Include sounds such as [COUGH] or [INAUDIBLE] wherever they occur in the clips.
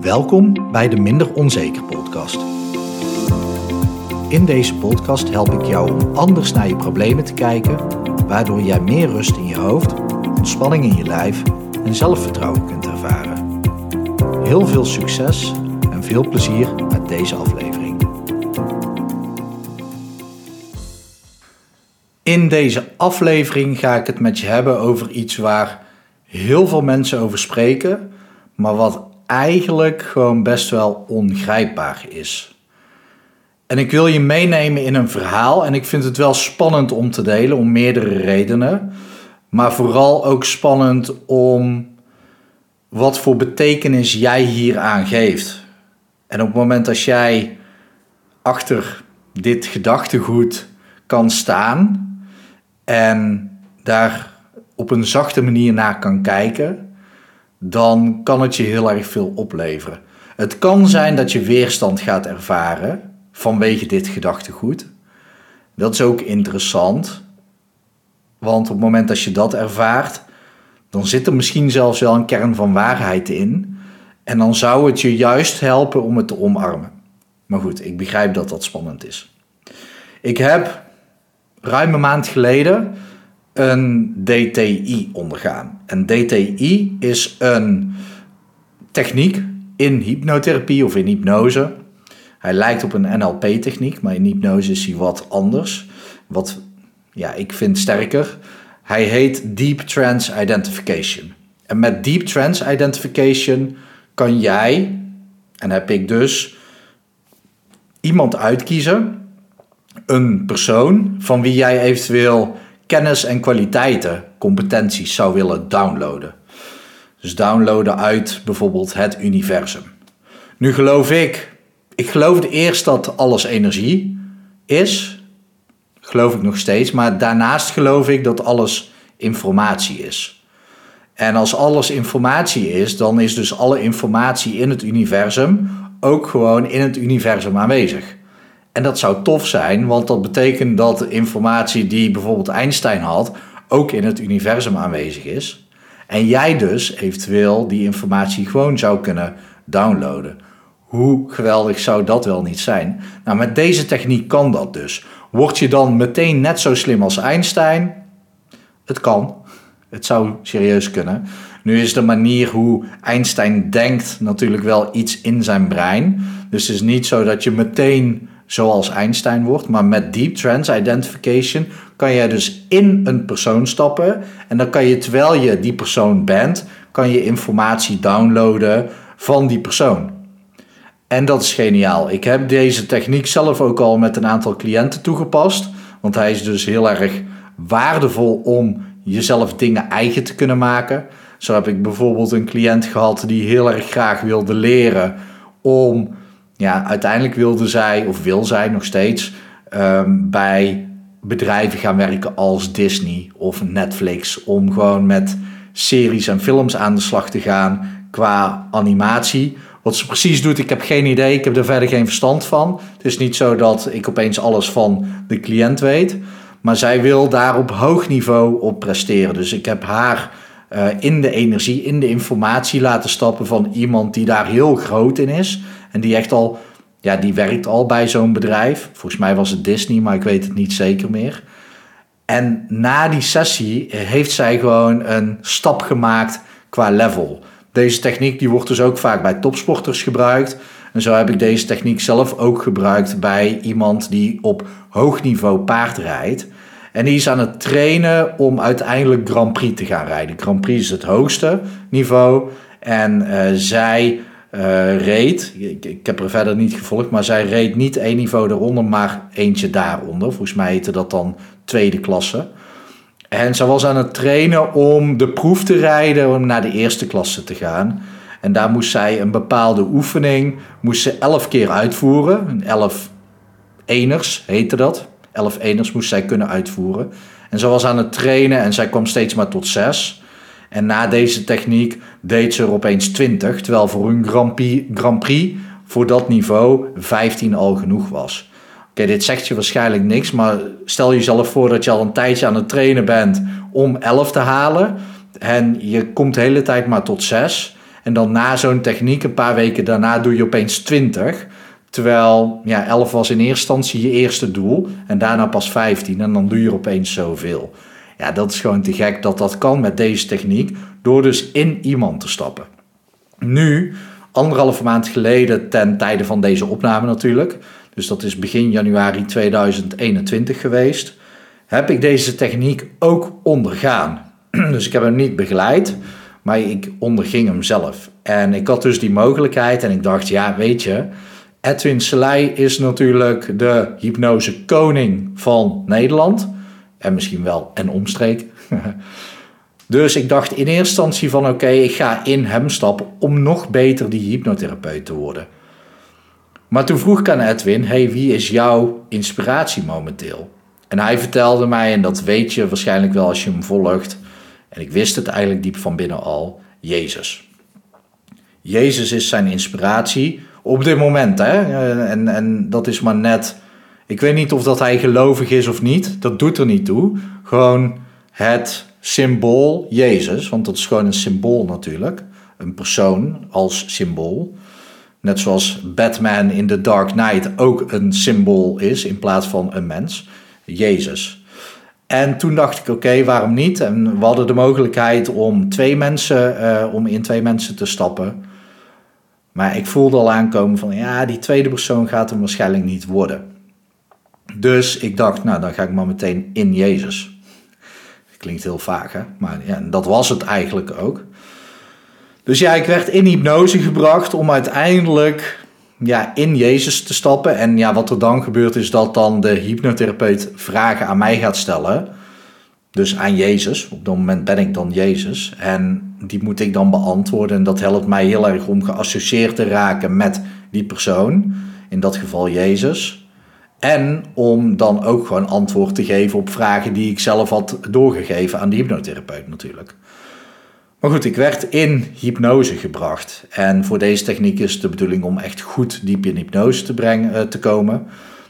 Welkom bij de Minder Onzeker podcast. In deze podcast help ik jou om anders naar je problemen te kijken, waardoor jij meer rust in je hoofd, ontspanning in je lijf en zelfvertrouwen kunt ervaren. Heel veel succes en veel plezier met deze aflevering. In deze aflevering ga ik het met je hebben over iets waar heel veel mensen over spreken, maar wat eigenlijk gewoon best wel ongrijpbaar is. En ik wil je meenemen in een verhaal en ik vind het wel spannend om te delen om meerdere redenen. Maar vooral ook spannend om wat voor betekenis jij hier aan geeft. En op het moment dat jij achter dit gedachtegoed kan staan en daar op een zachte manier naar kan kijken, dan kan het je heel erg veel opleveren. Het kan zijn dat je weerstand gaat ervaren vanwege dit gedachtegoed. Dat is ook interessant, want op het moment dat je dat ervaart, dan zit er misschien zelfs wel een kern van waarheid in. En dan zou het je juist helpen om het te omarmen. Maar goed, ik begrijp dat dat spannend is. Ik heb ruim een maand geleden een DTI ondergaan. En DTI is een techniek in hypnotherapie of in hypnose. Hij lijkt op een NLP-techniek, maar in hypnose is hij wat anders. Wat ja, ik vind sterker. Hij heet Deep Trance Identification. En met Deep Trance Identification kan jij, en heb ik dus, iemand uitkiezen, een persoon van wie jij eventueel kennis en kwaliteiten, competenties zou willen downloaden. Dus downloaden uit bijvoorbeeld het universum. Nu geloof ik, ik geloofde eerst dat alles energie is. Geloof ik nog steeds. Maar daarnaast geloof ik dat alles informatie is. En als alles informatie is, dan is dus alle informatie in het universum ook gewoon in het universum aanwezig. En dat zou tof zijn, want dat betekent dat de informatie die bijvoorbeeld Einstein had, ook in het universum aanwezig is. En jij dus eventueel die informatie gewoon zou kunnen downloaden. Hoe geweldig zou dat wel niet zijn? Nou, met deze techniek kan dat dus. Word je dan meteen net zo slim als Einstein? Het kan. Het zou serieus kunnen. Nu is de manier hoe Einstein denkt natuurlijk wel iets in zijn brein. Dus het is niet zo dat je meteen zoals Einstein wordt. Maar met Deep Trance Identification kan je dus in een persoon stappen. En dan kan je, terwijl je die persoon bent, kan je informatie downloaden van die persoon. En dat is geniaal. Ik heb deze techniek zelf ook al met een aantal cliënten toegepast. Want hij is dus heel erg waardevol om jezelf dingen eigen te kunnen maken. Zo heb ik bijvoorbeeld een cliënt gehad die heel erg graag wilde leren om ja, uiteindelijk wilde zij, of wil zij nog steeds, ehm, bij bedrijven gaan werken als Disney of Netflix. Om gewoon met series en films aan de slag te gaan qua animatie. Wat ze precies doet, ik heb geen idee. Ik heb er verder geen verstand van. Het is niet zo dat ik opeens alles van de cliënt weet. Maar zij wil daar op hoog niveau op presteren. Dus ik heb haar uh, in de energie, in de informatie laten stappen van iemand die daar heel groot in is. En die echt al, ja, die werkt al bij zo'n bedrijf. Volgens mij was het Disney, maar ik weet het niet zeker meer. En na die sessie heeft zij gewoon een stap gemaakt qua level. Deze techniek die wordt dus ook vaak bij topsporters gebruikt. En zo heb ik deze techniek zelf ook gebruikt bij iemand die op hoog niveau paard rijdt. En die is aan het trainen om uiteindelijk Grand Prix te gaan rijden. Grand Prix is het hoogste niveau. En uh, zij reed, ik, ik, heb er verder niet gevolgd, maar zij reed niet één niveau eronder, maar eentje daaronder. Volgens mij heette dat dan tweede klasse. En ze was aan het trainen om de proef te rijden om naar de eerste klasse te gaan. En daar moest zij een bepaalde oefening, moest ze elf keer uitvoeren. Elf eners heette dat. Elf eners moest zij kunnen uitvoeren. En ze was aan het trainen en zij kwam steeds maar tot zes. En na deze techniek deed ze er opeens 20, terwijl voor Prix, Grand Prix voor dat niveau 15 al genoeg was. Oké, dit zegt je waarschijnlijk niks, maar stel jezelf voor dat je al een tijdje aan het trainen bent om 11 te halen en je komt de hele tijd maar tot 6. En dan na zo'n techniek, een paar weken daarna, doe je opeens 20. Terwijl ja, 11 was in eerste instantie je eerste doel. En daarna pas 15. En dan doe je opeens zoveel. Ja, dat is gewoon te gek dat dat kan met deze techniek. Door dus in iemand te stappen. Nu, anderhalve maand geleden, ten tijde van deze opname natuurlijk. Dus dat is begin januari 2021 geweest. Heb ik deze techniek ook ondergaan. [CLEARS THROAT] Dus ik heb hem niet begeleid, maar ik onderging hem zelf. En ik had dus die mogelijkheid en ik dacht, ja, weet je, Edwin Selei is natuurlijk de hypnose koning van Nederland. En misschien wel en omstreek. [LAUGHS] dus ik dacht in eerste instantie van oké, ik ga in hem stappen om nog beter die hypnotherapeut te worden. Maar toen vroeg ik aan Edwin, hey, wie is jouw inspiratie momenteel? En hij vertelde mij, en dat weet je waarschijnlijk wel als je hem volgt, en ik wist het eigenlijk diep van binnen al, Jezus. Jezus is zijn inspiratie op dit moment. Hè? En, en dat is maar net. Ik weet niet of dat hij gelovig is of niet. Dat doet er niet toe. Gewoon het symbool Jezus. Want dat is gewoon een symbool natuurlijk. Een persoon als symbool. Net zoals Batman in The Dark Knight ook een symbool is in plaats van een mens. Jezus. En toen dacht ik, oké, waarom niet? En we hadden de mogelijkheid om twee mensen, uh, om in twee mensen te stappen. Maar ik voelde al aankomen van, ja, die tweede persoon gaat hem waarschijnlijk niet worden. Dus ik dacht, nou, dan ga ik maar meteen in Jezus. Klinkt heel vaag, hè? Maar ja, dat was het eigenlijk ook. Dus ja, ik werd in hypnose gebracht om uiteindelijk ja, in Jezus te stappen. En ja, wat er dan gebeurt is dat dan de hypnotherapeut vragen aan mij gaat stellen. Dus aan Jezus. Op dat moment ben ik dan Jezus. En die moet ik dan beantwoorden. En dat helpt mij heel erg om geassocieerd te raken met die persoon. In dat geval Jezus. En om dan ook gewoon antwoord te geven op vragen die ik zelf had doorgegeven aan de hypnotherapeut natuurlijk. Maar goed, ik werd in hypnose gebracht. En voor deze techniek is de bedoeling om echt goed diep in hypnose te, brengen, eh, te komen.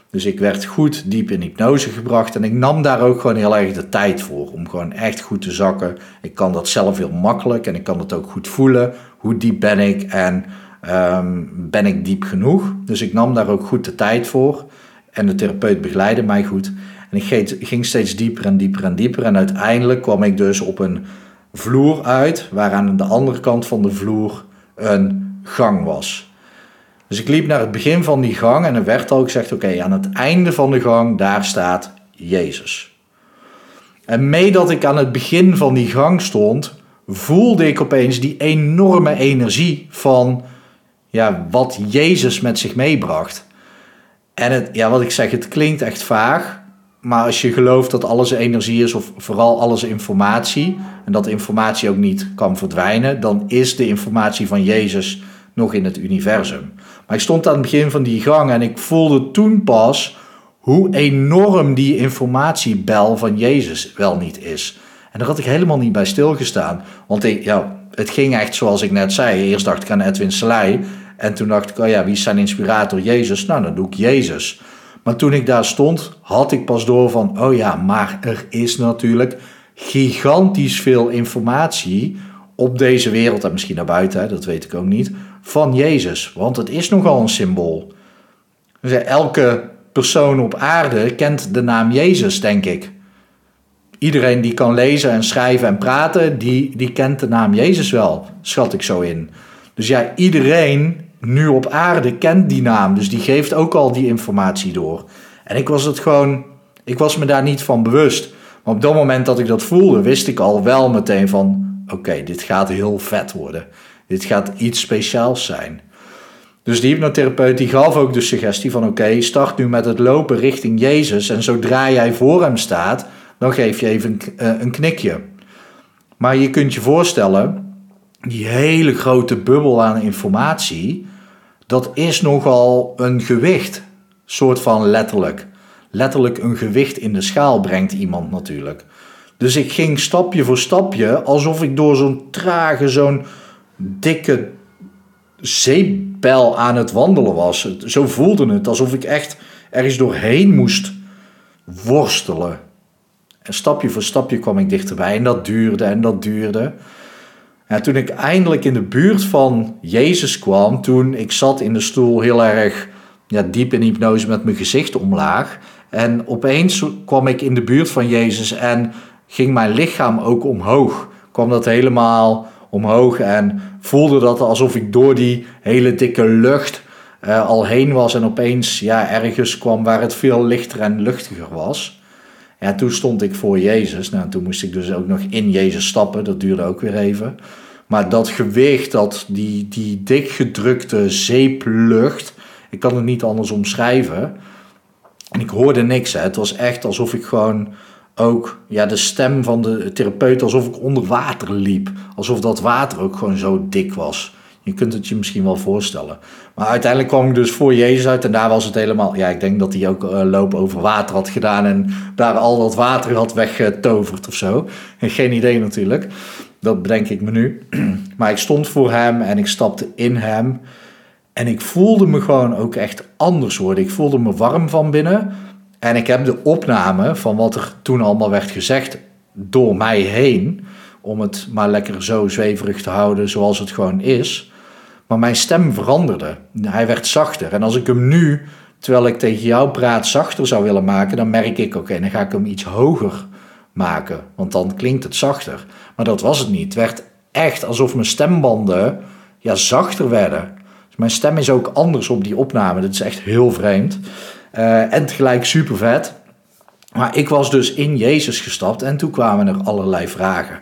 Dus ik werd goed diep in hypnose gebracht en ik nam daar ook gewoon heel erg de tijd voor om gewoon echt goed te zakken. Ik kan dat zelf heel makkelijk en ik kan het ook goed voelen. Hoe diep ben ik en um, ben ik diep genoeg? Dus ik nam daar ook goed de tijd voor en de therapeut begeleidde mij goed. En ik ging steeds dieper en dieper en dieper en uiteindelijk kwam ik dus op een vloer uit, waar aan de andere kant van de vloer een gang was. Dus ik liep naar het begin van die gang en er werd al gezegd: oké, aan het einde van de gang, daar staat Jezus. En mee dat ik aan het begin van die gang stond, voelde ik opeens die enorme energie van ja, wat Jezus met zich meebracht. En het, ja, wat ik zeg, het klinkt echt vaag, maar als je gelooft dat alles energie is, of vooral alles informatie, en dat informatie ook niet kan verdwijnen, dan is de informatie van Jezus nog in het universum. Maar ik stond aan het begin van die gang en ik voelde toen pas hoe enorm die informatiebel van Jezus wel niet is. En daar had ik helemaal niet bij stilgestaan. Want ik, ja, het ging echt zoals ik net zei. Eerst dacht ik aan Edwin Selei. En toen dacht ik, oh ja, wie is zijn inspirator? Jezus. Nou, dan doe ik Jezus. Maar toen ik daar stond, had ik pas door van, oh ja, maar er is natuurlijk gigantisch veel informatie op deze wereld en misschien naar buiten, dat weet ik ook niet, van Jezus. Want het is nogal een symbool. Elke persoon op aarde kent de naam Jezus, denk ik. Iedereen die kan lezen en schrijven en praten, die, die kent de naam Jezus wel, schat ik zo in. Dus ja, iedereen nu op aarde kent die naam. Dus die geeft ook al die informatie door. En ik was het gewoon, ik was me daar niet van bewust. Maar op dat moment dat ik dat voelde, wist ik al wel meteen van, oké, dit gaat heel vet worden. Dit gaat iets speciaals zijn. Dus die hypnotherapeut die gaf ook de suggestie van oké, start nu met het lopen richting Jezus en zodra jij voor hem staat, dan geef je even een eh, knikje. Maar je kunt je voorstellen, die hele grote bubbel aan informatie, dat is nogal een gewicht, soort van letterlijk. Letterlijk een gewicht in de schaal brengt iemand natuurlijk. Dus ik ging stapje voor stapje, alsof ik door zo'n trage, zo'n dikke zeepbel aan het wandelen was. Zo voelde het, alsof ik echt ergens doorheen moest worstelen. En stapje voor stapje kwam ik dichterbij en dat duurde en dat duurde. En toen ik eindelijk in de buurt van Jezus kwam, toen ik zat in de stoel heel erg ja, diep in hypnose met mijn gezicht omlaag. En opeens kwam ik in de buurt van Jezus en ging mijn lichaam ook omhoog. Kwam dat helemaal omhoog en voelde dat alsof ik door die hele dikke lucht uh, al heen was en opeens ja, ergens kwam waar het veel lichter en luchtiger was. Ja, toen stond ik voor Jezus. Nou, toen moest ik dus ook nog in Jezus stappen. Dat duurde ook weer even. Maar dat gewicht, dat, die, die dikgedrukte zeeplucht, ik kan het niet anders omschrijven. En ik hoorde niks. Hè. Het was echt alsof ik gewoon ook ja, de stem van de therapeut, alsof ik onder water liep. Alsof dat water ook gewoon zo dik was. Je kunt het je misschien wel voorstellen. Maar uiteindelijk kwam ik dus voor Jezus uit en daar was het helemaal... Ja, ik denk dat hij ook uh, lopen over water had gedaan en daar al dat water had weggetoverd of zo. En [LAUGHS] geen idee natuurlijk. Dat bedenk ik me nu. [CLEARS THROAT] Maar ik stond voor hem en ik stapte in hem. En ik voelde me gewoon ook echt anders worden. Ik voelde me warm van binnen. En ik heb de opname van wat er toen allemaal werd gezegd door mij heen... om het maar lekker zo zweverig te houden zoals het gewoon is maar mijn stem veranderde. Hij werd zachter. En als ik hem nu, terwijl ik tegen jou praat, zachter zou willen maken, dan merk ik, oké, dan ga ik hem iets hoger maken. Want dan klinkt het zachter. Maar dat was het niet. Het werd echt alsof mijn stembanden ja, zachter werden. Dus mijn stem is ook anders op die opname. Dat is echt heel vreemd. Uh, en tegelijk super vet. Maar ik was dus in Jezus gestapt en toen kwamen er allerlei vragen.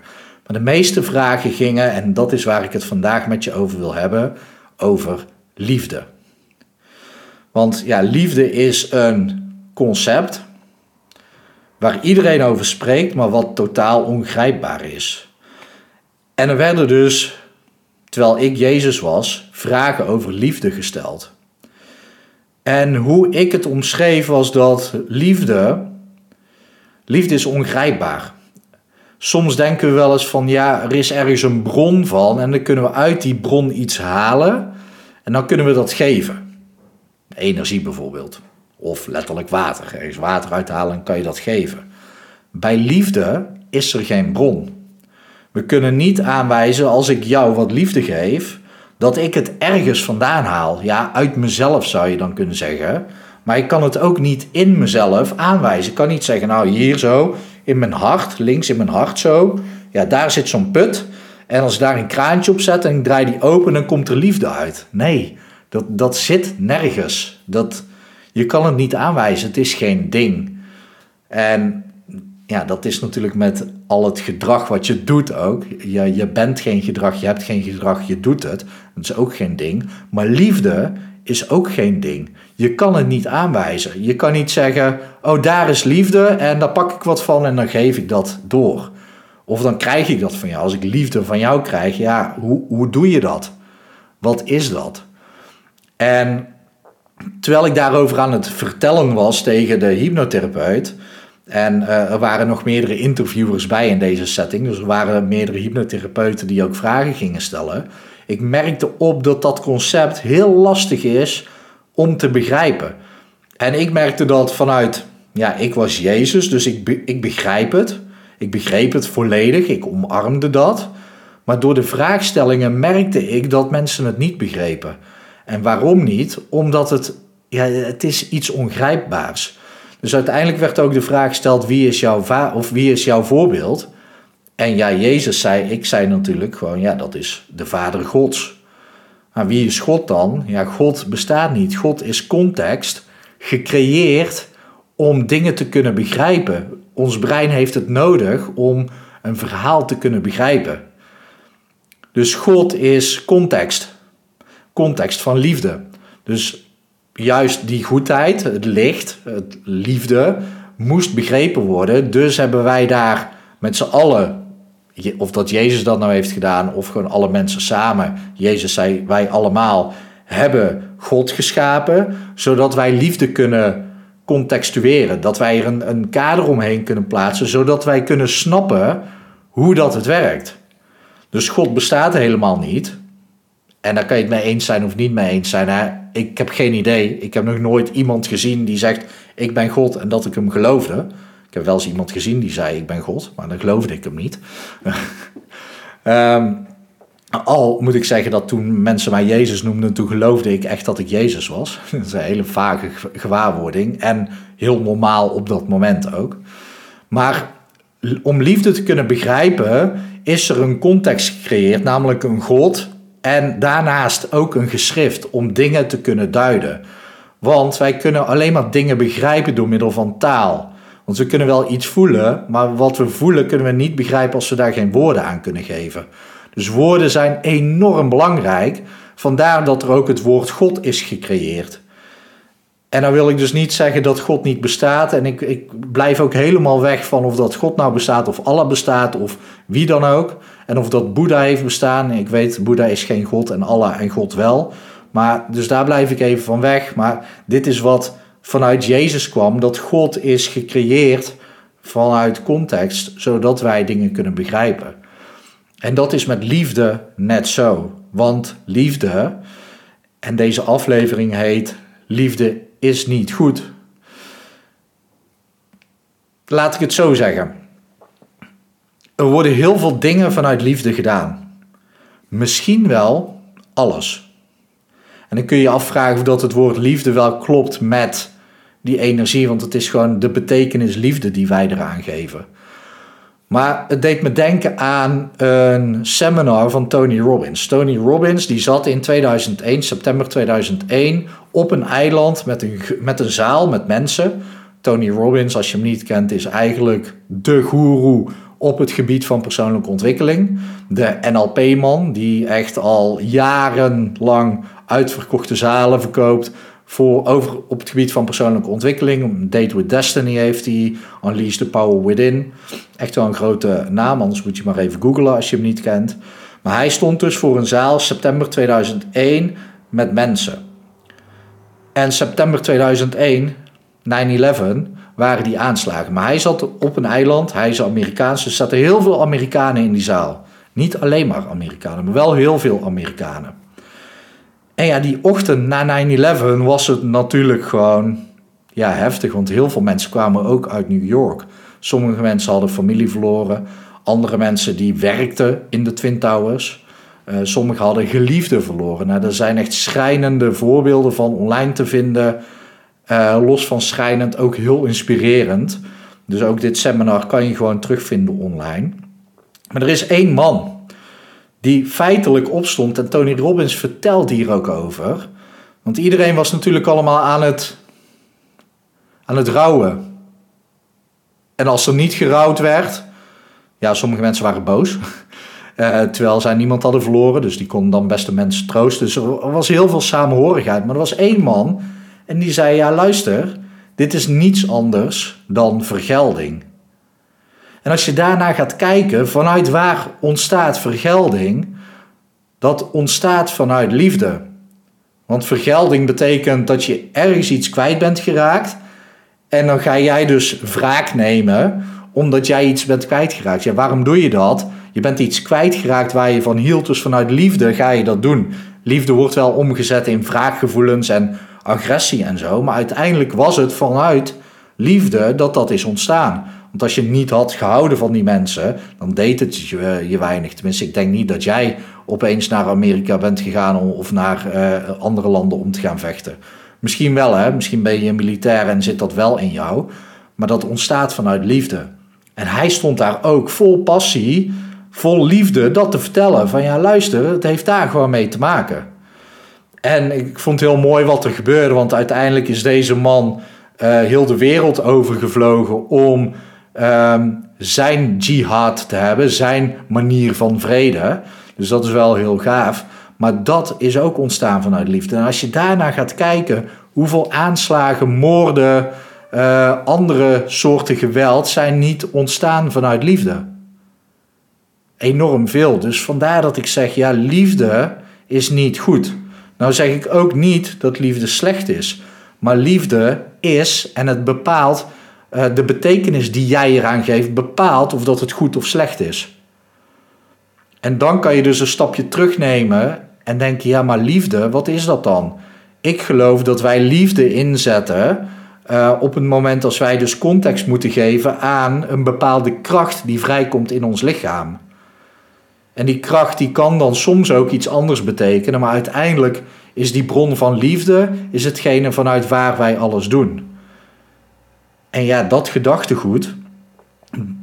Maar de meeste vragen gingen, en dat is waar ik het vandaag met je over wil hebben, over liefde. Want ja, liefde is een concept waar iedereen over spreekt, maar wat totaal ongrijpbaar is. En er werden dus, terwijl ik Jezus was, vragen over liefde gesteld. En hoe ik het omschreef was dat liefde, liefde is ongrijpbaar soms denken we wel eens van ja, er is ergens een bron van en dan kunnen we uit die bron iets halen en dan kunnen we dat geven. Energie bijvoorbeeld. Of letterlijk water. Er is water uithalen en kan je dat geven. Bij liefde is er geen bron. We kunnen niet aanwijzen als ik jou wat liefde geef, dat ik het ergens vandaan haal. Ja, uit mezelf zou je dan kunnen zeggen. Maar ik kan het ook niet in mezelf aanwijzen. Ik kan niet zeggen, nou hier zo, in mijn hart, links in mijn hart zo. Ja, daar zit zo'n put. En als ik daar een kraantje op zet en ik draai die open, dan komt er liefde uit. Nee, dat, dat zit nergens. Dat, je kan het niet aanwijzen, het is geen ding. En ja, dat is natuurlijk met al het gedrag wat je doet ook. Je, je bent geen gedrag, je hebt geen gedrag, je doet het. Dat is ook geen ding. Maar liefde is ook geen ding. Je kan het niet aanwijzen. Je kan niet zeggen, oh daar is liefde en daar pak ik wat van en dan geef ik dat door. Of dan krijg ik dat van jou. Als ik liefde van jou krijg, ja, hoe, hoe doe je dat? Wat is dat? En terwijl ik daarover aan het vertellen was tegen de hypnotherapeut, en uh, er waren nog meerdere interviewers bij in deze setting, dus er waren meerdere hypnotherapeuten die ook vragen gingen stellen. Ik merkte op dat dat concept heel lastig is om te begrijpen. En ik merkte dat vanuit, ja, ik was Jezus, dus ik, ik begrijp het. Ik begreep het volledig, ik omarmde dat. Maar door de vraagstellingen merkte ik dat mensen het niet begrepen. En waarom niet? Omdat het, ja, het is iets ongrijpbaars. Dus uiteindelijk werd ook de vraag gesteld: wie is jouw, va of wie is jouw voorbeeld? En ja, Jezus zei, ik zei natuurlijk gewoon, ja, dat is de Vader Gods. Maar wie is God dan? Ja, God bestaat niet. God is context, gecreëerd om dingen te kunnen begrijpen. Ons brein heeft het nodig om een verhaal te kunnen begrijpen. Dus God is context. Context van liefde. Dus juist die goedheid, het licht, het liefde, moest begrepen worden. Dus hebben wij daar met z'n allen of dat Jezus dat nou heeft gedaan, of gewoon alle mensen samen. Jezus zei: Wij allemaal hebben God geschapen, zodat wij liefde kunnen contextueren. Dat wij er een, een kader omheen kunnen plaatsen, zodat wij kunnen snappen hoe dat het werkt. Dus God bestaat helemaal niet. En daar kan je het mee eens zijn of niet mee eens zijn. Ik heb geen idee. Ik heb nog nooit iemand gezien die zegt: Ik ben God en dat ik hem geloofde. Ik heb wel eens iemand gezien die zei: Ik ben God, maar dan geloofde ik hem niet. um, [LAUGHS] Al moet ik zeggen dat toen mensen mij Jezus noemden, toen geloofde ik echt dat ik Jezus was. [LAUGHS] Dat is een hele vage gewaarwording en heel normaal op dat moment ook. Maar om liefde te kunnen begrijpen, is er een context gecreëerd, namelijk een God en daarnaast ook een geschrift om dingen te kunnen duiden. Want wij kunnen alleen maar dingen begrijpen door middel van taal. Want we kunnen wel iets voelen, maar wat we voelen kunnen we niet begrijpen als we daar geen woorden aan kunnen geven. Dus woorden zijn enorm belangrijk. Vandaar dat er ook het woord God is gecreëerd. En dan wil ik dus niet zeggen dat God niet bestaat. En ik, ik blijf ook helemaal weg van of dat God nou bestaat, of Allah bestaat, of wie dan ook. En of dat Boeddha heeft bestaan. Ik weet, Boeddha is geen God en Allah en God wel. Maar dus daar blijf ik even van weg. Maar dit is wat vanuit Jezus kwam: dat God is gecreëerd vanuit context, zodat wij dingen kunnen begrijpen. En dat is met liefde net zo. Want liefde, en deze aflevering heet Liefde is niet goed. Laat ik het zo zeggen. Er worden heel veel dingen vanuit liefde gedaan. Misschien wel alles. En dan kun je je afvragen of dat het woord liefde wel klopt met die energie, want het is gewoon de betekenis liefde die wij eraan geven. Maar het deed me denken aan een seminar van Tony Robbins. Tony Robbins die zat in 2001, september 2001, op een eiland met een, met een zaal met mensen. Tony Robbins, als je hem niet kent, is eigenlijk de goeroe op het gebied van persoonlijke ontwikkeling. De NLP-man, die echt al jarenlang uitverkochte zalen verkoopt voor over, op het gebied van persoonlijke ontwikkeling. Date with Destiny heeft hij, Unleash the Power Within. Echt wel een grote naam, anders moet je maar even googlen als je hem niet kent. Maar hij stond dus voor een zaal september 2001 met mensen. En september 2001, 9-11, waren die aanslagen. Maar hij zat op een eiland, hij is Amerikaans, dus er zaten heel veel Amerikanen in die zaal. Niet alleen maar Amerikanen, maar wel heel veel Amerikanen. En ja, die ochtend na 9-11 was het natuurlijk gewoon ja, heftig, want heel veel mensen kwamen ook uit New York. Sommige mensen hadden familie verloren, andere mensen die werkten in de Twin Towers. Uh, sommigen hadden geliefden verloren. Nou, er zijn echt schrijnende voorbeelden van online te vinden. Uh, los van schrijnend, ook heel inspirerend. Dus ook dit seminar kan je gewoon terugvinden online. Maar er is één man die feitelijk opstond. En Tony Robbins vertelt hier ook over. Want iedereen was natuurlijk allemaal aan het, aan het rouwen. En als er niet gerouwd werd, ja, sommige mensen waren boos. Uh, [LAUGHS] terwijl zij niemand hadden verloren, dus die konden dan beste mensen troosten. Dus er was heel veel samenhorigheid. Maar er was één man en die zei: Ja, luister, dit is niets anders dan vergelding. En als je daarna gaat kijken, vanuit waar ontstaat vergelding? Dat ontstaat vanuit liefde. Want vergelding betekent dat je ergens iets kwijt bent geraakt. En dan ga jij dus wraak nemen omdat jij iets bent kwijtgeraakt. Ja, waarom doe je dat? Je bent iets kwijtgeraakt waar je van hield, dus vanuit liefde ga je dat doen. Liefde wordt wel omgezet in wraakgevoelens en agressie en zo, maar uiteindelijk was het vanuit liefde dat dat is ontstaan. Want als je niet had gehouden van die mensen, dan deed het je, je weinig. Tenminste, ik denk niet dat jij opeens naar Amerika bent gegaan of naar uh, andere landen om te gaan vechten. Misschien wel, hè? Misschien ben je militair en zit dat wel in jou. Maar dat ontstaat vanuit liefde. En hij stond daar ook vol passie, vol liefde, dat te vertellen. Van ja, luister, het heeft daar gewoon mee te maken. En ik vond het heel mooi wat er gebeurde, want uiteindelijk is deze man uh, heel de wereld overgevlogen om Ehm, zijn jihad te hebben, zijn manier van vrede. Dus dat is wel heel gaaf. Maar dat is ook ontstaan vanuit liefde. En als je daarna gaat kijken hoeveel aanslagen, moorden, uh, andere soorten geweld zijn niet ontstaan vanuit liefde. Enorm veel. Dus vandaar dat ik zeg, ja, liefde is niet goed. Nou zeg ik ook niet dat liefde slecht is. Maar liefde is en het bepaalt uh, de betekenis die jij eraan geeft bepaalt of dat het goed of slecht is. En dan kan je dus een stapje terugnemen en denken: ja, maar liefde, wat is dat dan? Ik geloof dat wij liefde inzetten uh, op het moment als wij dus context moeten geven aan een bepaalde kracht die vrijkomt in ons lichaam. En die kracht die kan dan soms ook iets anders betekenen, maar uiteindelijk is die bron van liefde is hetgene vanuit waar wij alles doen. En ja, dat gedachtegoed,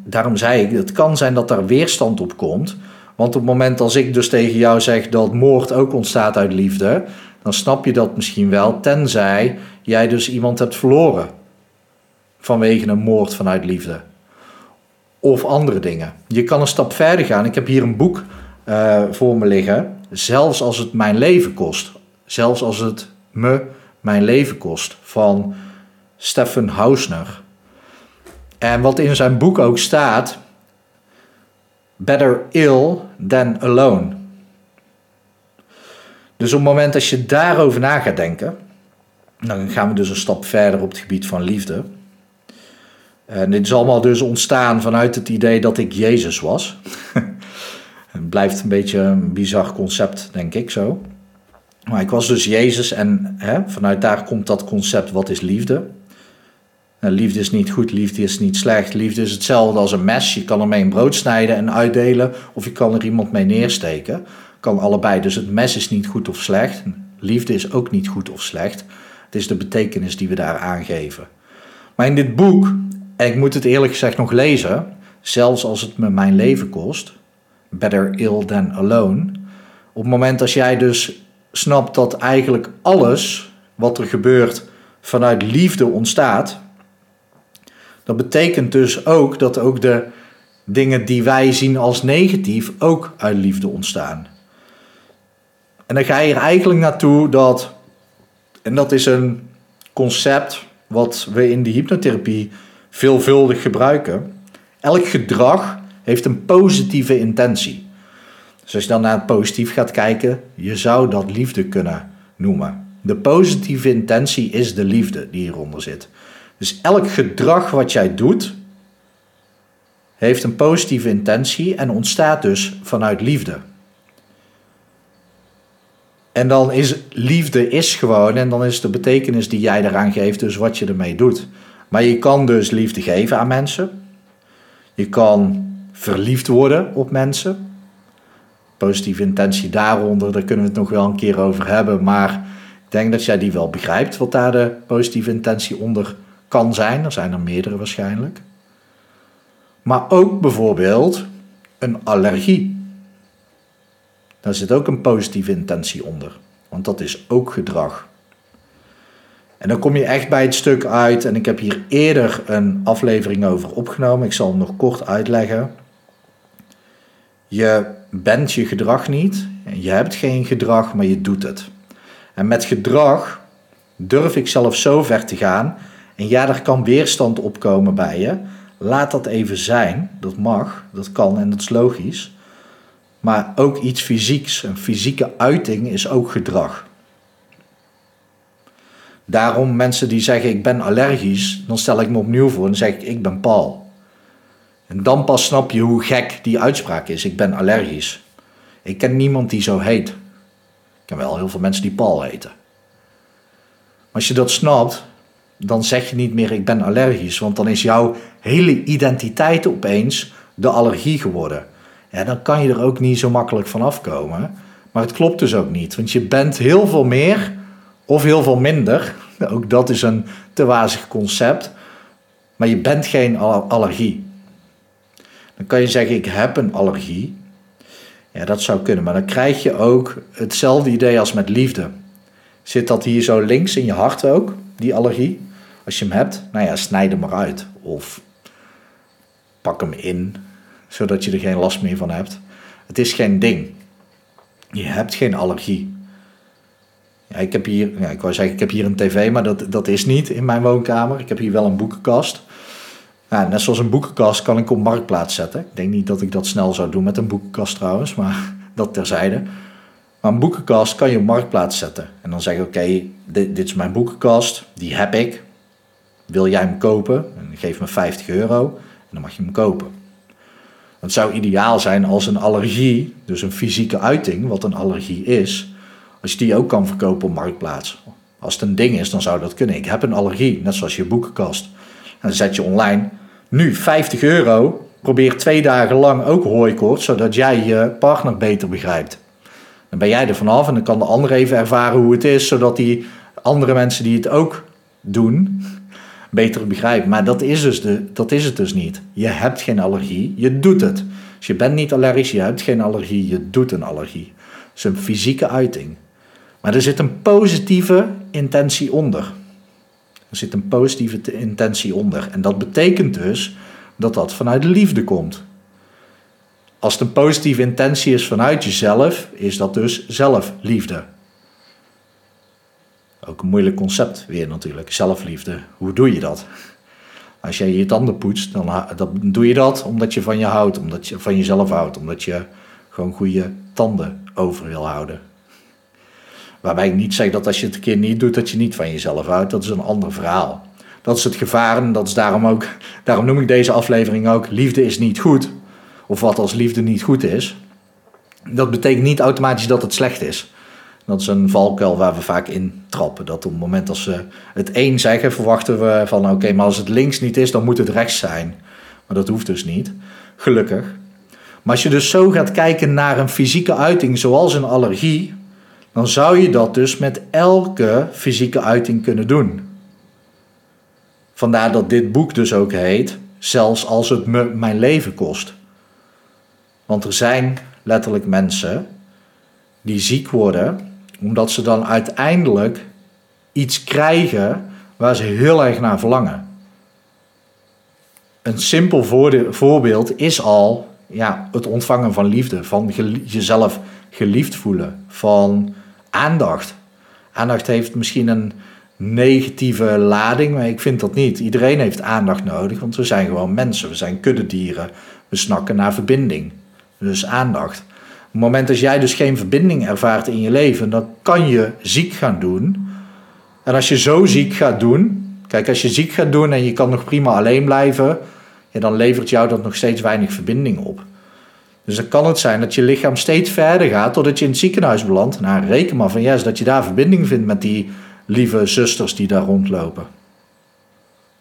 daarom zei ik, het kan zijn dat daar weerstand op komt. Want op het moment als ik dus tegen jou zeg dat moord ook ontstaat uit liefde, dan snap je dat misschien wel, tenzij jij dus iemand hebt verloren vanwege een moord vanuit liefde. Of andere dingen. Je kan een stap verder gaan. Ik heb hier een boek uh, voor me liggen. Zelfs als het mijn leven kost. Zelfs als het me mijn leven kost. Van Stephen Hausner. En wat in zijn boek ook staat. Better ill than alone. Dus op het moment dat je daarover na gaat denken. Dan gaan we dus een stap verder op het gebied van liefde. En dit is allemaal dus ontstaan vanuit het idee dat ik Jezus was. [LAUGHS] het blijft een beetje een bizar concept, denk ik zo. Maar ik was dus Jezus en hè, vanuit daar komt dat concept wat is liefde. Nou, liefde is niet goed, liefde is niet slecht. Liefde is hetzelfde als een mes. Je kan ermee een brood snijden en uitdelen of je kan er iemand mee neersteken. Kan allebei. Dus het mes is niet goed of slecht. Liefde is ook niet goed of slecht. Het is de betekenis die we daar aangeven. Maar in dit boek en ik moet het eerlijk gezegd nog lezen, zelfs als het me mijn leven kost. Better ill than alone. Op het moment als jij dus snapt dat eigenlijk alles wat er gebeurt vanuit liefde ontstaat, dat betekent dus ook dat ook de dingen die wij zien als negatief ook uit liefde ontstaan. En dan ga je er eigenlijk naartoe dat, en dat is een concept wat we in de hypnotherapie veelvuldig gebruiken. Elk gedrag heeft een positieve intentie. Dus als je dan naar het positief gaat kijken, je zou dat liefde kunnen noemen. De positieve intentie is de liefde die hieronder zit. Dus elk gedrag wat jij doet, heeft een positieve intentie en ontstaat dus vanuit liefde. En dan is liefde is gewoon, en dan is de betekenis die jij eraan geeft, dus wat je ermee doet. Maar je kan dus liefde geven aan mensen. Je kan verliefd worden op mensen. Positieve intentie daaronder, daar kunnen we het nog wel een keer over hebben. Maar ik denk dat jij die wel begrijpt, wat daar de positieve intentie onder kan zijn. Er zijn er meerdere waarschijnlijk. Maar ook bijvoorbeeld een allergie. Daar zit ook een positieve intentie onder. Want dat is ook gedrag. En dan kom je echt bij het stuk uit, en ik heb hier eerder een aflevering over opgenomen. Ik zal hem nog kort uitleggen. Je bent je gedrag niet, je hebt geen gedrag, maar je doet het. En met gedrag durf ik zelf zo ver te gaan. En ja, er kan weerstand opkomen bij je. Laat dat even zijn. Dat mag, dat kan en dat is logisch. Maar ook iets fysieks, een fysieke uiting is ook gedrag. Daarom mensen die zeggen ik ben allergisch, dan stel ik me opnieuw voor en zeg ik ik ben Paul. En dan pas snap je hoe gek die uitspraak is. Ik ben allergisch. Ik ken niemand die zo heet. Ik ken wel heel veel mensen die Paul heten. Maar als je dat snapt, dan zeg je niet meer ik ben allergisch, want dan is jouw hele identiteit opeens de allergie geworden. Ja, dan kan je er ook niet zo makkelijk van afkomen. Maar het klopt dus ook niet, want je bent heel veel meer of heel veel minder. [LAUGHS] Ook dat is een te wazig concept. Maar je bent geen allergie. Dan kan je zeggen, ik heb een allergie. Ja, dat zou kunnen. Maar dan krijg je ook hetzelfde idee als met liefde. Zit dat hier zo links in je hart ook, die allergie? Als je hem hebt, nou ja, snijd hem eruit. Of pak hem in, zodat je er geen last meer van hebt. Het is geen ding. Je hebt geen allergie. Ja, ik heb hier, ja, ik wou zeggen, ik heb hier een tv, maar dat, dat is niet in mijn woonkamer. Ik heb hier wel een boekenkast. Ja, net zoals een boekenkast kan ik op marktplaats zetten. Ik denk niet dat ik dat snel zou doen met een boekenkast trouwens, maar [LAUGHS] dat terzijde. Maar een boekenkast kan je op marktplaats zetten. En dan zeg je, oké, dit, dit, is mijn boekenkast, die heb ik. Wil jij hem kopen? En geef me 50 euro en dan mag je hem kopen. Het zou ideaal zijn als een allergie, dus een fysieke uiting, wat een allergie is als je die ook kan verkopen op Marktplaats. Als het een ding is, dan zou dat kunnen. Ik heb een allergie, net zoals je boekenkast. En dan zet je online, nu 50 euro, probeer twee dagen lang ook hooikoorts, zodat jij je partner beter begrijpt. Dan ben jij er vanaf en dan kan de ander even ervaren hoe het is, zodat die andere mensen die het ook doen, beter begrijpen. Maar dat is, dus de, dat is het dus niet. Je hebt geen allergie, je doet het. Dus je bent niet allergisch, je hebt geen allergie, je doet een allergie. Dat is een fysieke uiting. Maar er zit een positieve intentie onder. Er zit een positieve intentie onder. En dat betekent dus dat dat vanuit liefde komt. Als het een positieve intentie is vanuit jezelf, is dat dus zelfliefde. Ook een moeilijk concept weer natuurlijk, zelfliefde. Hoe doe je dat? Als jij je tanden poetst, dan, dan doe je dat omdat je van je houdt, omdat je van jezelf houdt, omdat je gewoon goede tanden over wil houden. Waarbij ik niet zeg dat als je het een keer niet doet, dat je niet van jezelf houdt. Dat is een ander verhaal. Dat is het gevaar en dat is daarom ook, daarom noem ik deze aflevering ook, liefde is niet goed. Of wat als liefde niet goed is. Dat betekent niet automatisch dat het slecht is. Dat is een valkuil waar we vaak in trappen. Dat op het moment dat ze het één zeggen, verwachten we van oké, maar als het links niet is, dan moet het rechts zijn. Maar dat hoeft dus niet. Gelukkig. Maar als je dus zo gaat kijken naar een fysieke uiting zoals een allergie, dan zou je dat dus met elke fysieke uiting kunnen doen. Vandaar dat dit boek dus ook heet, zelfs als het me mijn leven kost. Want er zijn letterlijk mensen die ziek worden, omdat ze dan uiteindelijk iets krijgen waar ze heel erg naar verlangen. Een simpel voorbeeld is al ja, het ontvangen van liefde, van jezelf geliefd voelen, van aandacht. Aandacht heeft misschien een negatieve lading, maar ik vind dat niet. Iedereen heeft aandacht nodig, want we zijn gewoon mensen, we zijn kuddedieren. We snakken naar verbinding. Dus aandacht. Op het moment dat jij dus geen verbinding ervaart in je leven, dan kan je ziek gaan doen. En als je zo ziek gaat doen, kijk, als je ziek gaat doen en je kan nog prima alleen blijven, ja, dan levert jou dat nog steeds weinig verbinding op. Dus dan kan het zijn dat je lichaam steeds verder gaat totdat je in het ziekenhuis belandt. Nou, reken maar van yes, dat je daar verbinding vindt met die lieve zusters die daar rondlopen.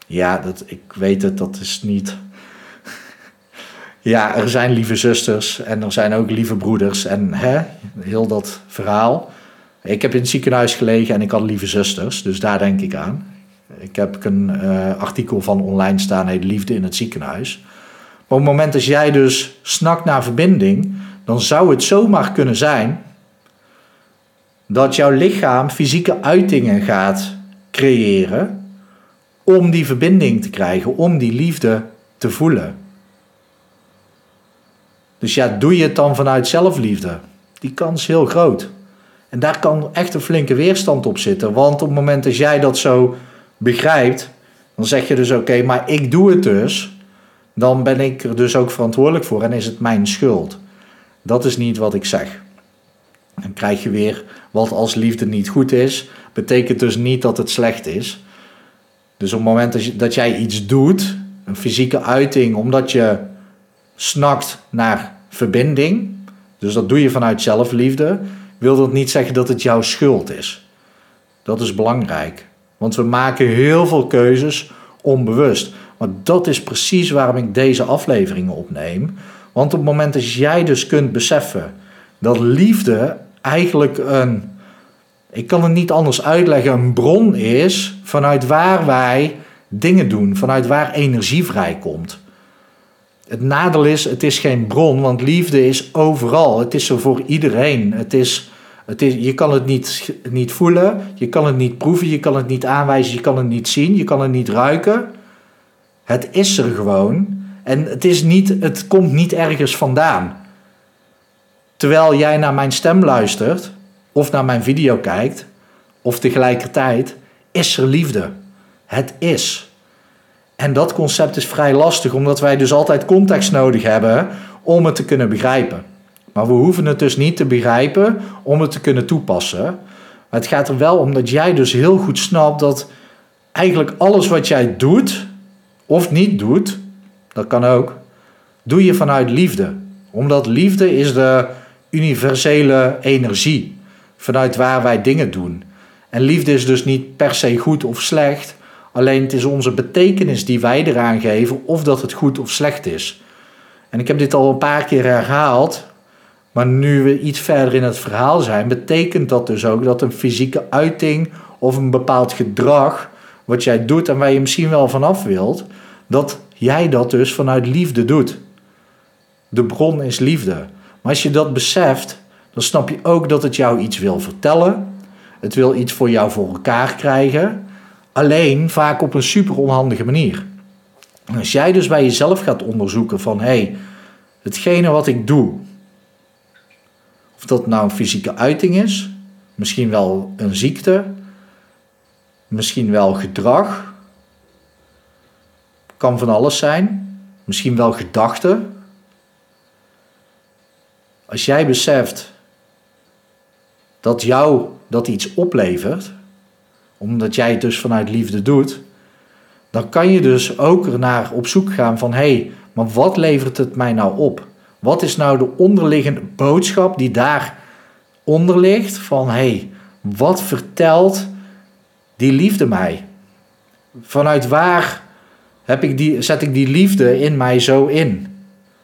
Ja, dat, ik weet het, dat is niet. Ja, er zijn lieve zusters en er zijn ook lieve broeders en hè, heel dat verhaal. Ik heb in het ziekenhuis gelegen en ik had lieve zusters, dus daar denk ik aan. Ik heb een uh, artikel van online staan, heet Liefde in het ziekenhuis. Maar op het moment dat jij dus snakt naar verbinding, dan zou het zomaar kunnen zijn dat jouw lichaam fysieke uitingen gaat creëren om die verbinding te krijgen, om die liefde te voelen. Dus ja, doe je het dan vanuit zelfliefde? Die kans is heel groot. En daar kan echt een flinke weerstand op zitten. Want op het moment dat jij dat zo begrijpt, dan zeg je dus oké, maar ik doe het dus dan ben ik er dus ook verantwoordelijk voor en is het mijn schuld. Dat is niet wat ik zeg. Dan krijg je weer wat als liefde niet goed is, betekent dus niet dat het slecht is. Dus op het moment dat jij iets doet, een fysieke uiting, omdat je snakt naar verbinding, dus dat doe je vanuit zelfliefde, wil dat niet zeggen dat het jouw schuld is. Dat is belangrijk. Want we maken heel veel keuzes onbewust. Maar dat is precies waarom ik deze afleveringen opneem. Want op het moment dat jij dus kunt beseffen dat liefde eigenlijk een, ik kan het niet anders uitleggen, een bron is vanuit waar wij dingen doen, vanuit waar energie vrijkomt. Het nadeel is, het is geen bron, want liefde is overal. Het is er voor iedereen. Het is, het is, je kan het niet, niet voelen, je kan het niet proeven, je kan het niet aanwijzen, je kan het niet zien, je kan het niet ruiken. Het is er gewoon. En het, is niet, het komt niet ergens vandaan. Terwijl jij naar mijn stem luistert, of naar mijn video kijkt, of tegelijkertijd, is er liefde. Het is. En dat concept is vrij lastig, omdat wij dus altijd context nodig hebben om het te kunnen begrijpen. Maar we hoeven het dus niet te begrijpen om het te kunnen toepassen. Maar het gaat er wel om dat jij dus heel goed snapt dat eigenlijk alles wat jij doet, of niet doet, dat kan ook, doe je vanuit liefde. Omdat liefde is de universele energie vanuit waar wij dingen doen. En liefde is dus niet per se goed of slecht, alleen het is onze betekenis die wij eraan geven of dat het goed of slecht is. En ik heb dit al een paar keer herhaald. Maar nu we iets verder in het verhaal zijn, betekent dat dus ook dat een fysieke uiting of een bepaald gedrag, wat jij doet en waar je misschien wel vanaf wilt, dat jij dat dus vanuit liefde doet. De bron is liefde. Maar als je dat beseft, dan snap je ook dat het jou iets wil vertellen. Het wil iets voor jou voor elkaar krijgen. Alleen vaak op een super onhandige manier. Als jij dus bij jezelf gaat onderzoeken van hé, hey, hetgene wat ik doe, of dat nou een fysieke uiting is, misschien wel een ziekte, misschien wel gedrag, kan van alles zijn, misschien wel gedachten. Als jij beseft dat jou dat iets oplevert, omdat jij het dus vanuit liefde doet, dan kan je dus ook ernaar op zoek gaan van hé, hey, maar wat levert het mij nou op? Wat is nou de onderliggende boodschap die daaronder ligt van hé, hey, wat vertelt die liefde mij? Vanuit waar heb ik die, zet ik die liefde in mij zo in?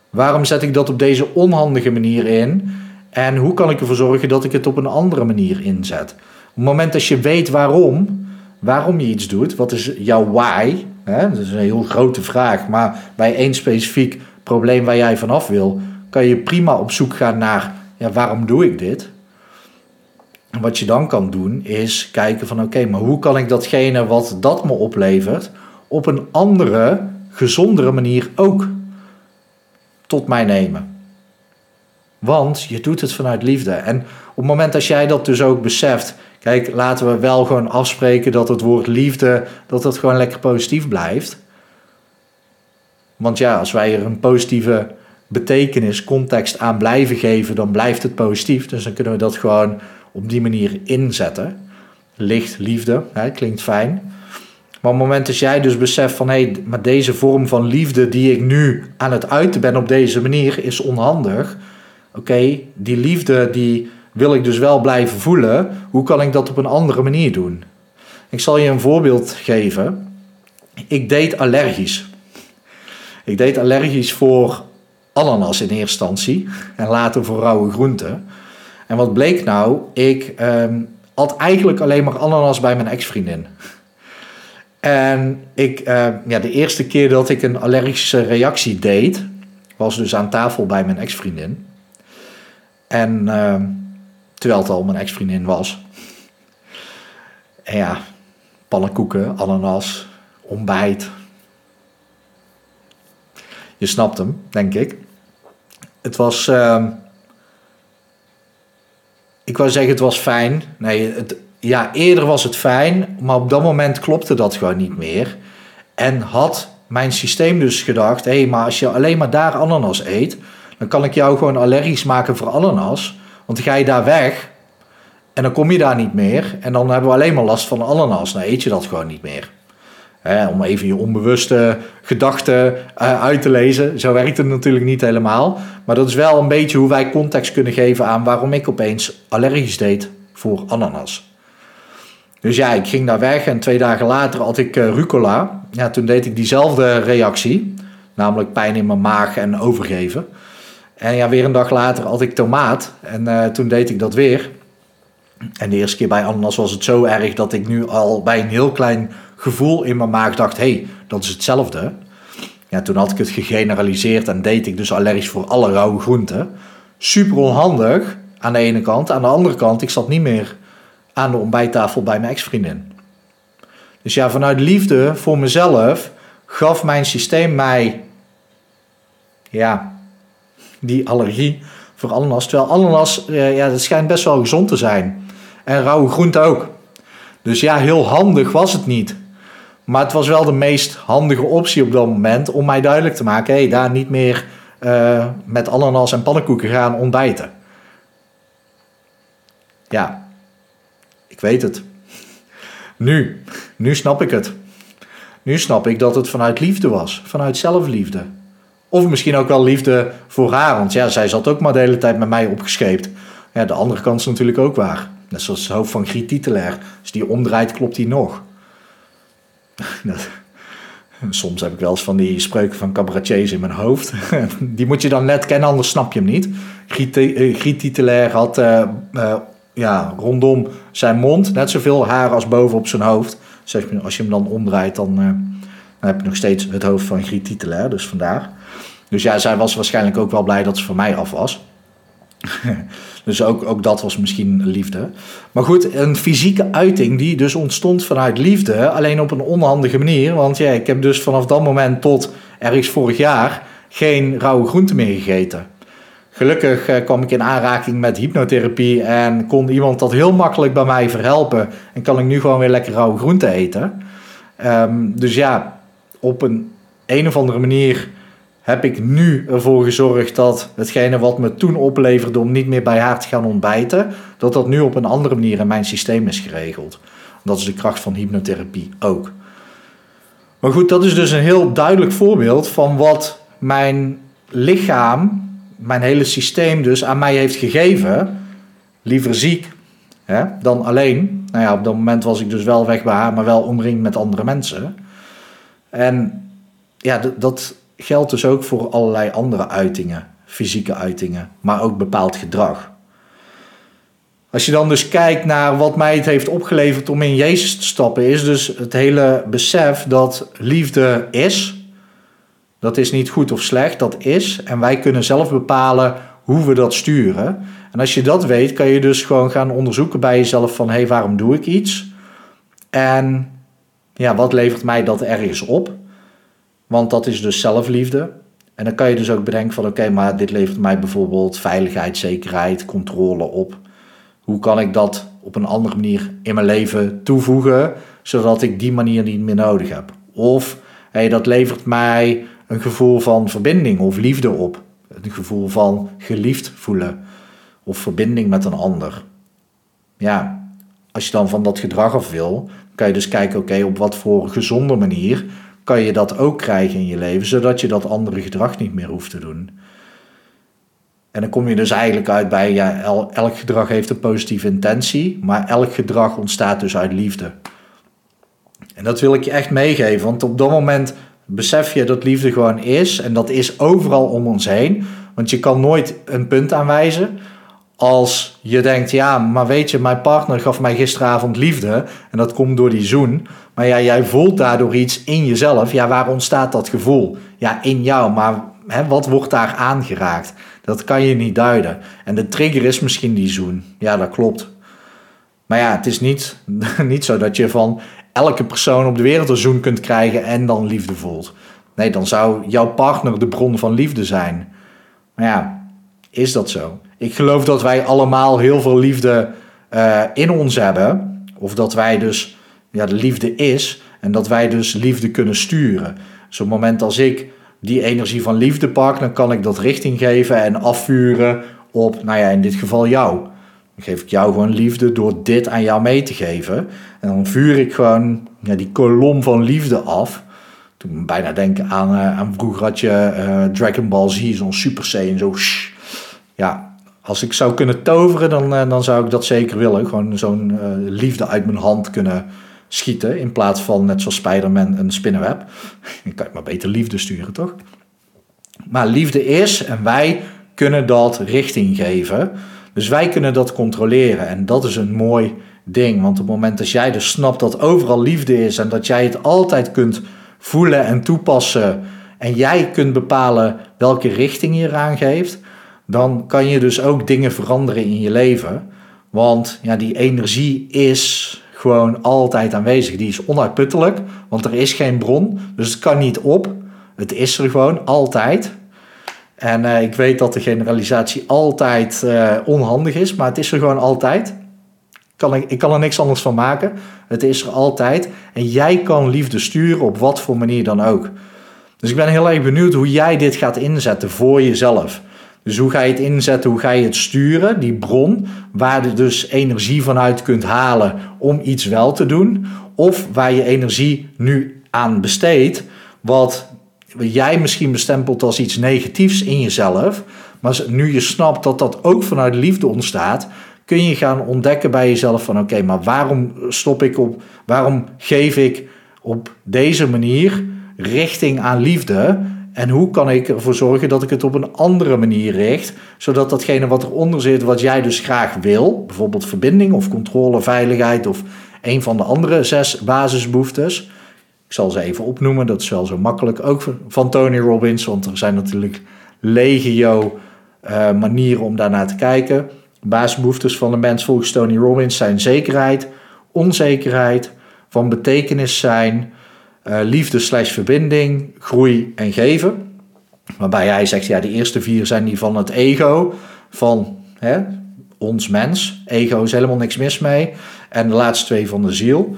Waarom zet ik dat op deze onhandige manier in? En hoe kan ik ervoor zorgen dat ik het op een andere manier inzet? Op het moment dat je weet waarom, waarom je iets doet, wat is jouw why? Hè? Dat is een heel grote vraag, maar bij één specifiek probleem waar jij vanaf wil, kan je prima op zoek gaan naar ja, waarom doe ik dit? En wat je dan kan doen is kijken van oké, maar hoe kan ik datgene wat dat me oplevert op een andere, gezondere manier ook tot mij nemen? Want je doet het vanuit liefde. En op het moment dat jij dat dus ook beseft, kijk, laten we wel gewoon afspreken dat het woord liefde, dat het gewoon lekker positief blijft. Want ja, als wij er een positieve betekenis, context aan blijven geven, dan blijft het positief. Dus dan kunnen we dat gewoon op die manier inzetten. Licht, liefde, hè, klinkt fijn. Maar op het moment dat jij dus beseft van hé, hey, maar deze vorm van liefde die ik nu aan het uiten ben op deze manier is onhandig oké, die liefde die wil ik dus wel blijven voelen. Hoe kan ik dat op een andere manier doen? Ik zal je een voorbeeld geven. Ik deed allergisch. Ik deed allergisch voor ananas in eerste instantie en later voor rauwe groenten. En wat bleek nou? Ik had eigenlijk alleen maar ananas bij mijn ex-vriendin. En ik, uh, ja, de eerste keer dat ik een allergische reactie deed, was dus aan tafel bij mijn ex-vriendin. En uh, terwijl het al mijn ex-vriendin was. En ja, pannenkoeken, ananas, ontbijt. Je snapt hem, denk ik. Het was. Uh, ik wou zeggen, het was fijn. Nee, het, ja, eerder was het fijn, maar op dat moment klopte dat gewoon niet meer. En had mijn systeem dus gedacht: hé, hey, maar als je alleen maar daar ananas eet, dan kan ik jou gewoon allergisch maken voor ananas. Want ga je daar weg en dan kom je daar niet meer. En dan hebben we alleen maar last van ananas. Dan eet je dat gewoon niet meer. om even je onbewuste gedachten uh, uit te lezen. Zo werkt het natuurlijk niet helemaal. Maar dat is wel een beetje hoe wij context kunnen geven aan waarom ik opeens allergisch deed voor ananas. Dus ja, ik ging daar weg en twee dagen later had ik uh, rucola. Ja, toen deed ik diezelfde reactie. Namelijk pijn in mijn maag en overgeven. En ja, weer een dag later had ik tomaat. En uh, toen deed ik dat weer. En de eerste keer bij ananas was het zo erg dat ik nu al bij een heel klein gevoel in mijn maag dacht: hé, hey, dat is hetzelfde. Ja, toen had ik het gegeneraliseerd en deed ik dus allergisch voor alle rauwe groenten. Super onhandig aan de ene kant. Aan de andere kant, ik zat niet meer aan de ontbijttafel bij mijn ex-vriendin. Dus ja, vanuit liefde voor mezelf gaf mijn systeem mij ja, die allergie voor ananas. Terwijl ananas, uh, ja, dat schijnt best wel gezond te zijn. En rauwe groente ook. Dus ja, heel handig was het niet. Maar het was wel de meest handige optie op dat moment om mij duidelijk te maken: hé, hey, daar niet meer uh, met ananas en pannenkoeken gaan ontbijten. Ja, ik weet het. Nu, nu snap ik het. Nu snap ik dat het vanuit liefde was, vanuit zelfliefde. Of misschien ook wel liefde voor haar. Want ja, zij zat ook maar de hele tijd met mij opgescheept. Ja, de andere kant is natuurlijk ook waar. Net zoals het hoofd van Griet Titelaar. Als die omdraait, klopt die nog. [LAUGHS] Soms heb ik wel eens van die spreuken van cabaretiers in mijn hoofd. [LAUGHS] die moet je dan net kennen, anders snap je hem niet. Griet, Titelair had uh, uh, ja, rondom zijn mond net zoveel haar als boven op zijn hoofd. Als je hem dan omdraait, dan, dan heb je nog steeds het hoofd van Griet Titelair. Dus vandaar. Dus ja, zij was waarschijnlijk ook wel blij dat ze van mij af was. [LAUGHS] dus ook, ook dat was misschien liefde. Maar goed, een fysieke uiting die dus ontstond vanuit liefde, alleen op een onhandige manier. Want ja, ik heb dus vanaf dat moment tot ergens vorig jaar geen rauwe groenten meer gegeten. Gelukkig eh, kwam ik in aanraking met hypnotherapie en kon iemand dat heel makkelijk bij mij verhelpen. En kan ik nu gewoon weer lekker rauwe groenten eten. Um, dus ja, op een een of andere manier heb ik nu ervoor gezorgd dat hetgene wat me toen opleverde om niet meer bij haar te gaan ontbijten, dat dat nu op een andere manier in mijn systeem is geregeld. Dat is de kracht van hypnotherapie ook. Maar goed, dat is dus een heel duidelijk voorbeeld van wat mijn lichaam, mijn hele systeem dus aan mij heeft gegeven. Liever ziek hè, dan alleen. Nou ja, op dat moment was ik dus wel weg bij haar, maar wel omringd met andere mensen. En ja, dat, geldt dus ook voor allerlei andere uitingen, fysieke uitingen, maar ook bepaald gedrag. Als je dan dus kijkt naar wat mij het heeft opgeleverd om in Jezus te stappen, is dus het hele besef dat liefde is. Dat is niet goed of slecht, dat is. En wij kunnen zelf bepalen hoe we dat sturen. En als je dat weet, kan je dus gewoon gaan onderzoeken bij jezelf van hé, hey, waarom doe ik iets? En ja, wat levert mij dat ergens op? Want dat is dus zelfliefde. En dan kan je dus ook bedenken van oké, maar dit levert mij bijvoorbeeld veiligheid, zekerheid, controle op. Hoe kan ik dat op een andere manier in mijn leven toevoegen, zodat ik die manier niet meer nodig heb? Of hey, dat levert mij een gevoel van verbinding of liefde op. Een gevoel van geliefd voelen of verbinding met een ander. Ja, als je dan van dat gedrag af wil, kan je dus kijken, oké, op wat voor gezonde manier kan je dat ook krijgen in je leven, zodat je dat andere gedrag niet meer hoeft te doen. En dan kom je dus eigenlijk uit bij, ja, elk gedrag heeft een positieve intentie, maar elk gedrag ontstaat dus uit liefde. En dat wil ik je echt meegeven, want op dat moment besef je dat liefde gewoon is en dat is overal om ons heen. Want je kan nooit een punt aanwijzen als je denkt, ja, maar weet je, mijn partner gaf mij gisteravond liefde en dat komt door die zoen. Maar ja, jij voelt daardoor iets in jezelf. Ja, waar ontstaat dat gevoel? Ja, in jou, maar hè, wat wordt daar aangeraakt? Dat kan je niet duiden. En de trigger is misschien die zoen. Ja, dat klopt. Maar ja, het is niet, [LAUGHS] niet zo dat je van elke persoon op de wereld een zoen kunt krijgen en dan liefde voelt. Nee, dan zou jouw partner de bron van liefde zijn. Maar ja, is dat zo? Ik geloof dat wij allemaal heel veel liefde uh, in ons hebben. Of dat wij dus, ja, de liefde is. En dat wij dus liefde kunnen sturen. Dus op het moment als ik die energie van liefde pak, dan kan ik dat richting geven en afvuren op, nou ja, in dit geval jou. Dan geef ik jou gewoon liefde door dit aan jou mee te geven. En dan vuur ik gewoon ja, die kolom van liefde af. Toen bijna denken aan, uh, aan vroeger had je uh, Dragon Ball Z, zo'n Super Saiyan, zo. Shh. Ja, als ik zou kunnen toveren, dan, uh, dan zou ik dat zeker willen. Gewoon zo'n uh, liefde uit mijn hand kunnen schieten. In plaats van net zoals Spider-Man een spinnenweb. [LAUGHS] Dan kan je maar beter liefde sturen, toch? Maar liefde is en wij kunnen dat richting geven. Dus wij kunnen dat controleren. En dat is een mooi ding. Want op het moment dat jij dus snapt dat overal liefde is en dat jij het altijd kunt voelen en toepassen. En jij kunt bepalen welke richting je eraan geeft dan kan je dus ook dingen veranderen in je leven. Want ja, die energie is gewoon altijd aanwezig. Die is onuitputtelijk, want er is geen bron. Dus het kan niet op. Het is er gewoon altijd. En uh, ik weet dat de generalisatie altijd uh, onhandig is, maar het is er gewoon altijd. Kan ik, ik kan er niks anders van maken. Het is er altijd. En jij kan liefde sturen op wat voor manier dan ook. Dus ik ben heel erg benieuwd hoe jij dit gaat inzetten voor jezelf. Dus hoe ga je het inzetten, hoe ga je het sturen, die bron, waar je dus energie vanuit kunt halen om iets wel te doen, of waar je energie nu aan besteedt, wat jij misschien bestempelt als iets negatiefs in jezelf, maar nu je snapt dat dat ook vanuit liefde ontstaat, kun je gaan ontdekken bij jezelf van oké, maar waarom stop ik op, waarom geef ik op deze manier richting aan liefde. En hoe kan ik ervoor zorgen dat ik het op een andere manier richt, zodat datgene wat eronder zit, wat jij dus graag wil, bijvoorbeeld verbinding of controle, veiligheid of een van de andere zes basisbehoeftes. Ik zal ze even opnoemen, dat is wel zo makkelijk. Ook van Tony Robbins, want er zijn natuurlijk legio uh, manieren om daarnaar te kijken. Basisbehoeftes van de mens volgens Tony Robbins zijn zekerheid, onzekerheid, van betekenis zijn, uh, liefde slash verbinding, groei en geven. Waarbij hij zegt, ja, de eerste vier zijn die van het ego, van hè, ons mens. Ego is helemaal niks mis mee. En de laatste twee van de ziel.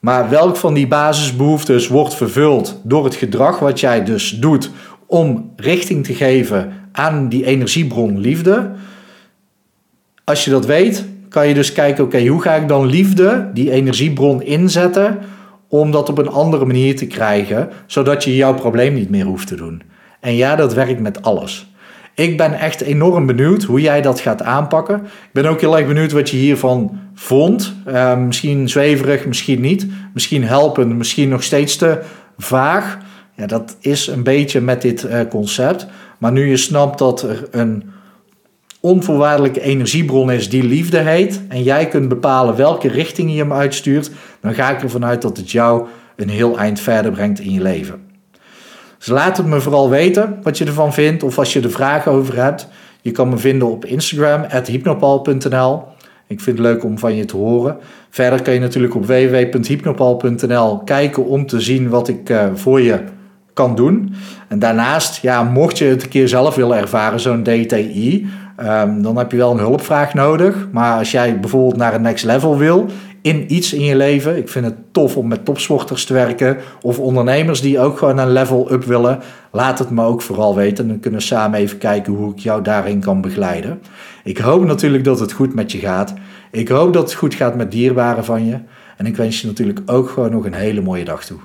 Maar welk van die basisbehoeftes wordt vervuld door het gedrag wat jij dus doet om richting te geven aan die energiebron liefde? Als je dat weet, kan je dus kijken, oké, hoe ga ik dan liefde, die energiebron inzetten, om dat op een andere manier te krijgen, zodat je jouw probleem niet meer hoeft te doen. En ja, dat werkt met alles. Ik ben echt enorm benieuwd hoe jij dat gaat aanpakken. Ik ben ook heel erg benieuwd wat je hiervan vond. Uh, misschien zweverig, misschien niet. Misschien helpend, misschien nog steeds te vaag. Ja, dat is een beetje met dit uh, concept. Maar nu je snapt dat er een onvoorwaardelijke energiebron is die liefde heet. En jij kunt bepalen welke richting je hem uitstuurt. Dan ga ik ervan uit dat het jou een heel eind verder brengt in je leven. Dus laat het me vooral weten wat je ervan vindt of als je er vragen over hebt. Je kan me vinden op Instagram, hypnopal.nl. Ik vind het leuk om van je te horen. Verder kan je natuurlijk op www.hypnopal.nl kijken om te zien wat ik uh, voor je kan doen. En daarnaast, ja, mocht je het een keer zelf willen ervaren, zo'n DTI, um, dan heb je wel een hulpvraag nodig. Maar als jij bijvoorbeeld naar een next level wil in iets in je leven, ik vind het tof om met topsporters te werken of ondernemers die ook gewoon een level up willen, laat het me ook vooral weten. Dan kunnen we samen even kijken hoe ik jou daarin kan begeleiden. Ik hoop natuurlijk dat het goed met je gaat. Ik hoop dat het goed gaat met dierbaren van je. En ik wens je natuurlijk ook gewoon nog een hele mooie dag toe.